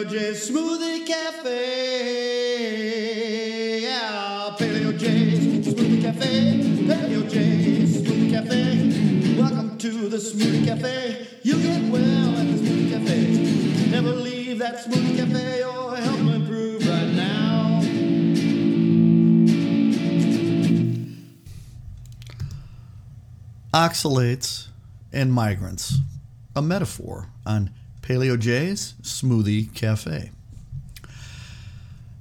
Paleo J's Smoothie Cafe. Yeah, Paleo J's Smoothie Cafe. Paleo J's Smoothie Cafe. Welcome to the Smoothie Cafe. You get well at the Smoothie Cafe. Never leave that Smoothie Cafe or help improve right now. Oxalates and migrants, a metaphor on Paleo J's Smoothie Cafe.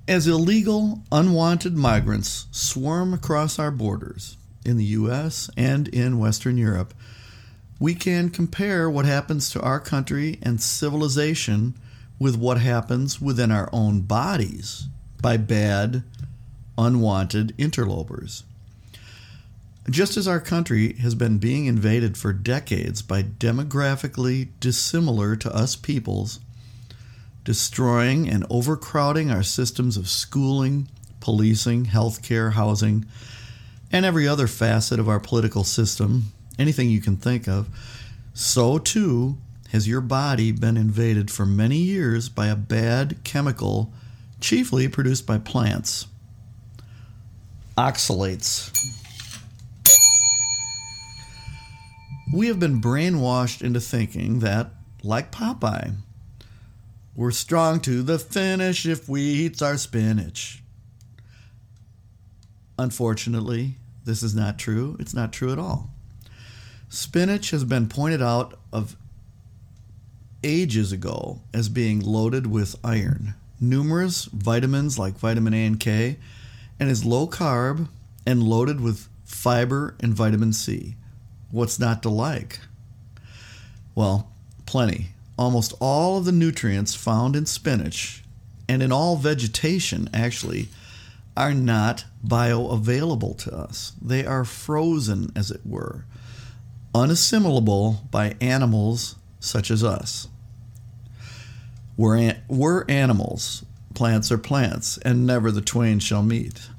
As illegal, unwanted migrants swarm across our borders in the US and in Western Europe, we can compare what happens to our country and civilization with what happens within our own bodies by bad, unwanted interlopers. Just as our country has been being invaded for decades by demographically dissimilar to us peoples, destroying and overcrowding our systems of schooling, policing, healthcare, housing, and every other facet of our political system, anything you can think of, so too has your body been invaded for many years by a bad chemical, chiefly produced by plants. Oxalates. We have been brainwashed into thinking that, like Popeye, we're strong to the finish if we eat our spinach. Unfortunately, this is not true. It's not true at all. Spinach has been pointed out of ages ago as being loaded with iron, numerous vitamins like vitamin A and K, and is low carb and loaded with fiber and vitamin C. What's not to like? Well, plenty. Almost all of the nutrients found in spinach and in all vegetation, actually, are not bioavailable to us. They are frozen, as it were, unassimilable by animals such as us. We're, an- we're animals, plants are plants, and never the twain shall meet.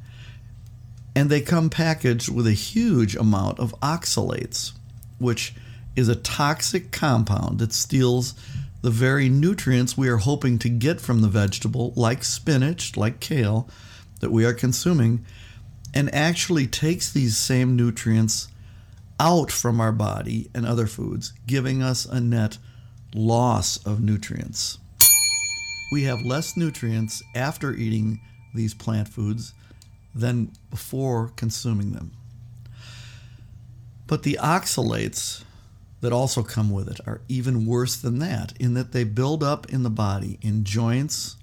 And they come packaged with a huge amount of oxalates, which is a toxic compound that steals the very nutrients we are hoping to get from the vegetable, like spinach, like kale, that we are consuming, and actually takes these same nutrients out from our body and other foods, giving us a net loss of nutrients. We have less nutrients after eating these plant foods than before consuming them. But the oxalates that also come with it are even worse than that in that they build up in the body in joints,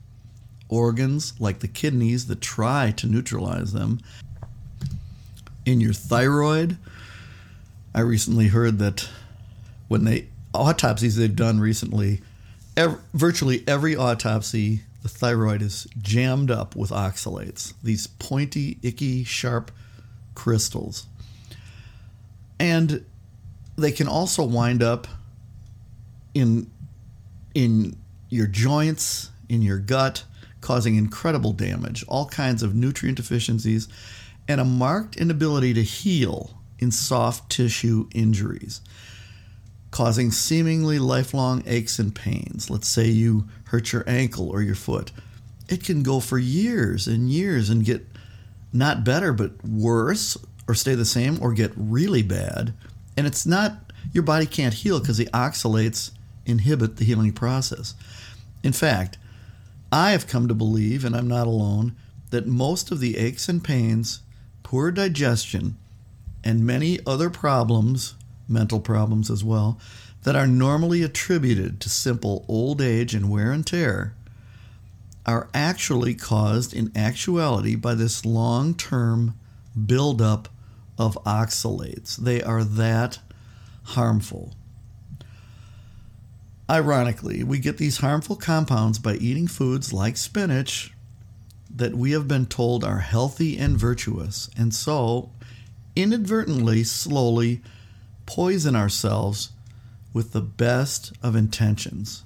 organs like the kidneys that try to neutralize them, in your thyroid. I recently heard that when they autopsies they've done recently, virtually every autopsy, the thyroid is jammed up with oxalates, these pointy, icky, sharp crystals. And they can also wind up in in your joints, in your gut, causing incredible damage, all kinds of nutrient deficiencies, and a marked inability to heal in soft tissue injuries, causing seemingly lifelong aches and pains. Let's say you hurt your ankle or your foot. It can go for years and years and get not better, but worse, or stay the same, or get really bad. And it's not, your body can't heal because the oxalates inhibit the healing process. In fact, I have come to believe, and I'm not alone, that most of the aches and pains, poor digestion, and many other problems, mental problems as well, that are normally attributed to simple old age and wear and tear are actually caused in actuality by this long term buildup of oxalates. They are that harmful. Ironically, we get these harmful compounds by eating foods like spinach that we have been told are healthy and virtuous, and so inadvertently, slowly poison ourselves with the best of intentions.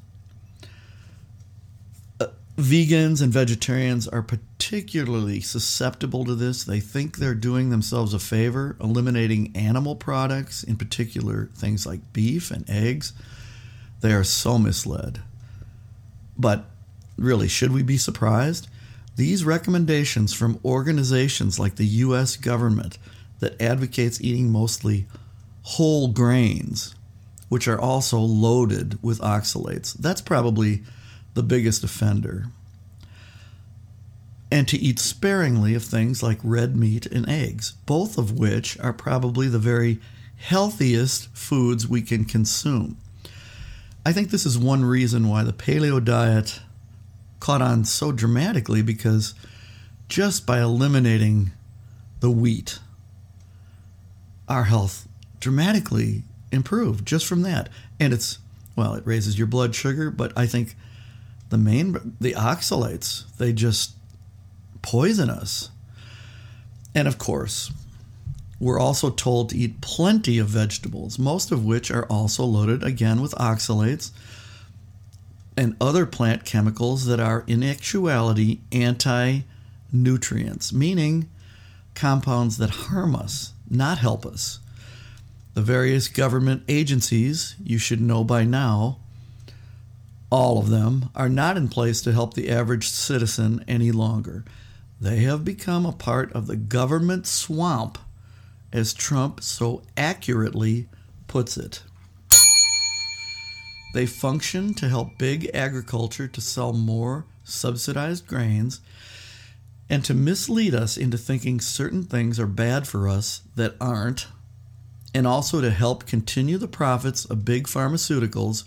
Uh, vegans and vegetarians are particularly susceptible to this. They think they're doing themselves a favor, eliminating animal products, in particular things like beef and eggs. They are so misled. But really, should we be surprised? These recommendations from organizations like the US government that advocates eating mostly whole grains, which are also loaded with oxalates, that's probably the biggest offender. And to eat sparingly of things like red meat and eggs, both of which are probably the very healthiest foods we can consume. I think this is one reason why the paleo diet caught on so dramatically because just by eliminating the wheat, our health dramatically improved just from that. And it's, well, it raises your blood sugar, but I think the main, the oxalates, they just poison us. And of course, we're also told to eat plenty of vegetables, most of which are also loaded again with oxalates and other plant chemicals that are in actuality anti nutrients, meaning compounds that harm us, not help us. The various government agencies, you should know by now, all of them are not in place to help the average citizen any longer. They have become a part of the government swamp as Trump so accurately puts it. They function to help big agriculture to sell more subsidized grains and to mislead us into thinking certain things are bad for us that aren't, and also to help continue the profits of big pharmaceuticals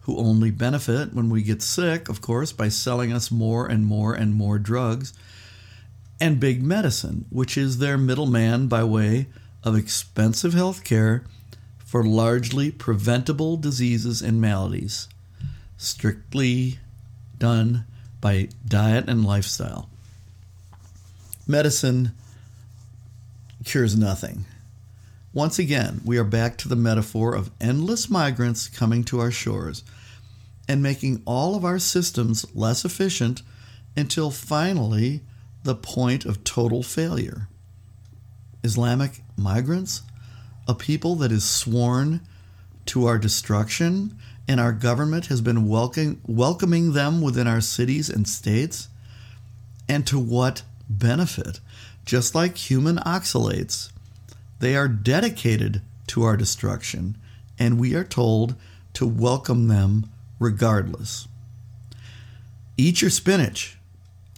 who only benefit when we get sick, of course, by selling us more and more and more drugs and big medicine, which is their middleman by way of expensive health care for largely preventable diseases and maladies, strictly done by diet and lifestyle. Medicine cures nothing. Once again, we are back to the metaphor of endless migrants coming to our shores and making all of our systems less efficient until finally the point of total failure. Islamic migrants, a people that is sworn to our destruction, and our government has been welcoming, welcoming them within our cities and states? And to what benefit? Just like human oxalates, they are dedicated to our destruction, and we are told to welcome them regardless. Eat your spinach.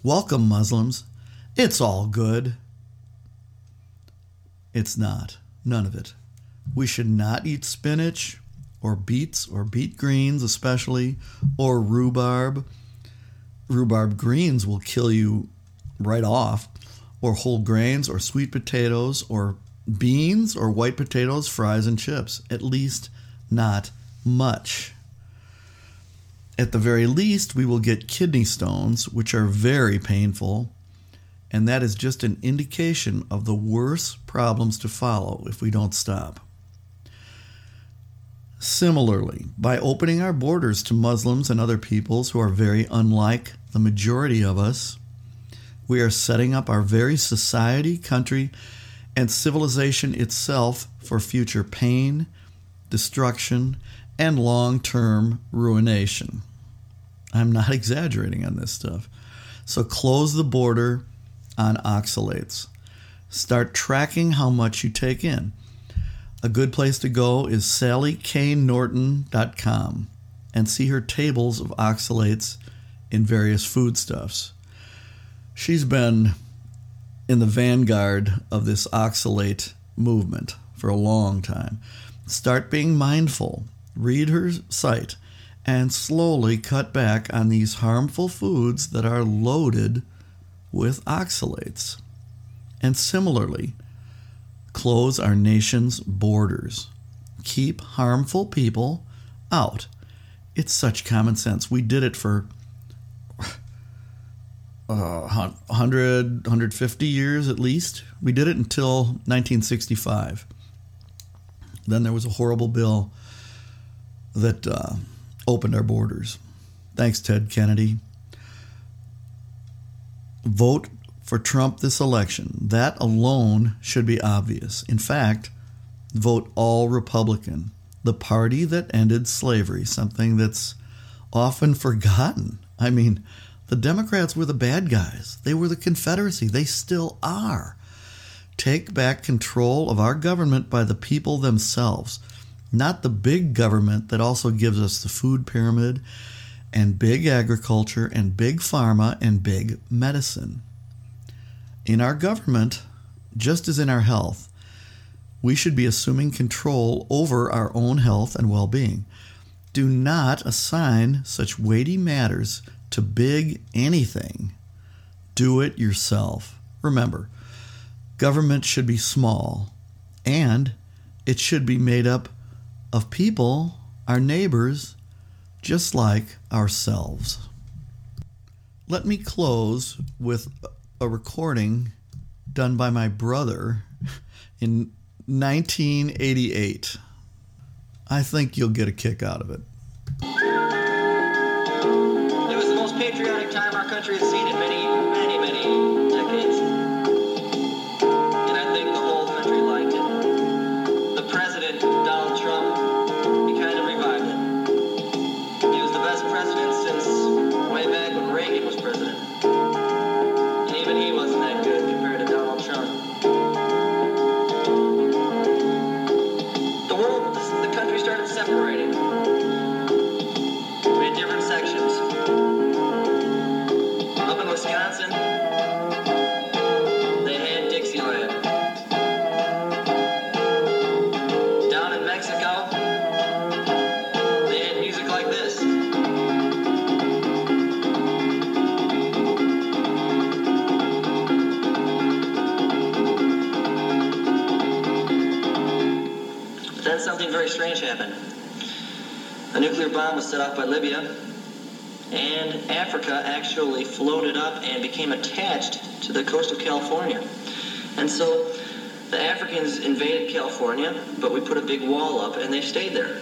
Welcome, Muslims. It's all good. It's not. None of it. We should not eat spinach or beets or beet greens, especially, or rhubarb. Rhubarb greens will kill you right off, or whole grains, or sweet potatoes, or beans, or white potatoes, fries, and chips. At least not much. At the very least, we will get kidney stones, which are very painful and that is just an indication of the worst problems to follow if we don't stop. Similarly, by opening our borders to Muslims and other peoples who are very unlike the majority of us, we are setting up our very society, country, and civilization itself for future pain, destruction, and long term ruination. I'm not exaggerating on this stuff. So close the border on oxalates. Start tracking how much you take in. A good place to go is sallyknorton.com and see her tables of oxalates in various foodstuffs. She's been in the vanguard of this oxalate movement for a long time. Start being mindful, read her site, and slowly cut back on these harmful foods that are loaded with oxalates. And similarly, close our nation's borders. Keep harmful people out. It's such common sense. We did it for uh, 100, 150 years at least. We did it until 1965. Then there was a horrible bill that uh, opened our borders. Thanks, Ted Kennedy vote for Trump this election. That alone should be obvious. In fact, vote all Republican, the party that ended slavery, something that's often forgotten I mean, the Democrats were the bad guys. They were the Confederacy. They still are. Take back control of our government by the people themselves, not the big government that also gives us the food pyramid and big agriculture and big pharma and big medicine. In our government, just as in our health, we should be assuming control over our own health and well being. Do not assign such weighty matters to big anything. Do it yourself. Remember, government should be small and it should be made up of people, our neighbors, just like ourselves. Let me close with a recording done by my brother in 1988. I think you'll get a kick out of it. Country has seen then something very strange happened. A nuclear bomb was set off by Libya, and Africa actually floated up and became attached to the coast of California. And so the Africans invaded California, but we put a big wall up and they stayed there.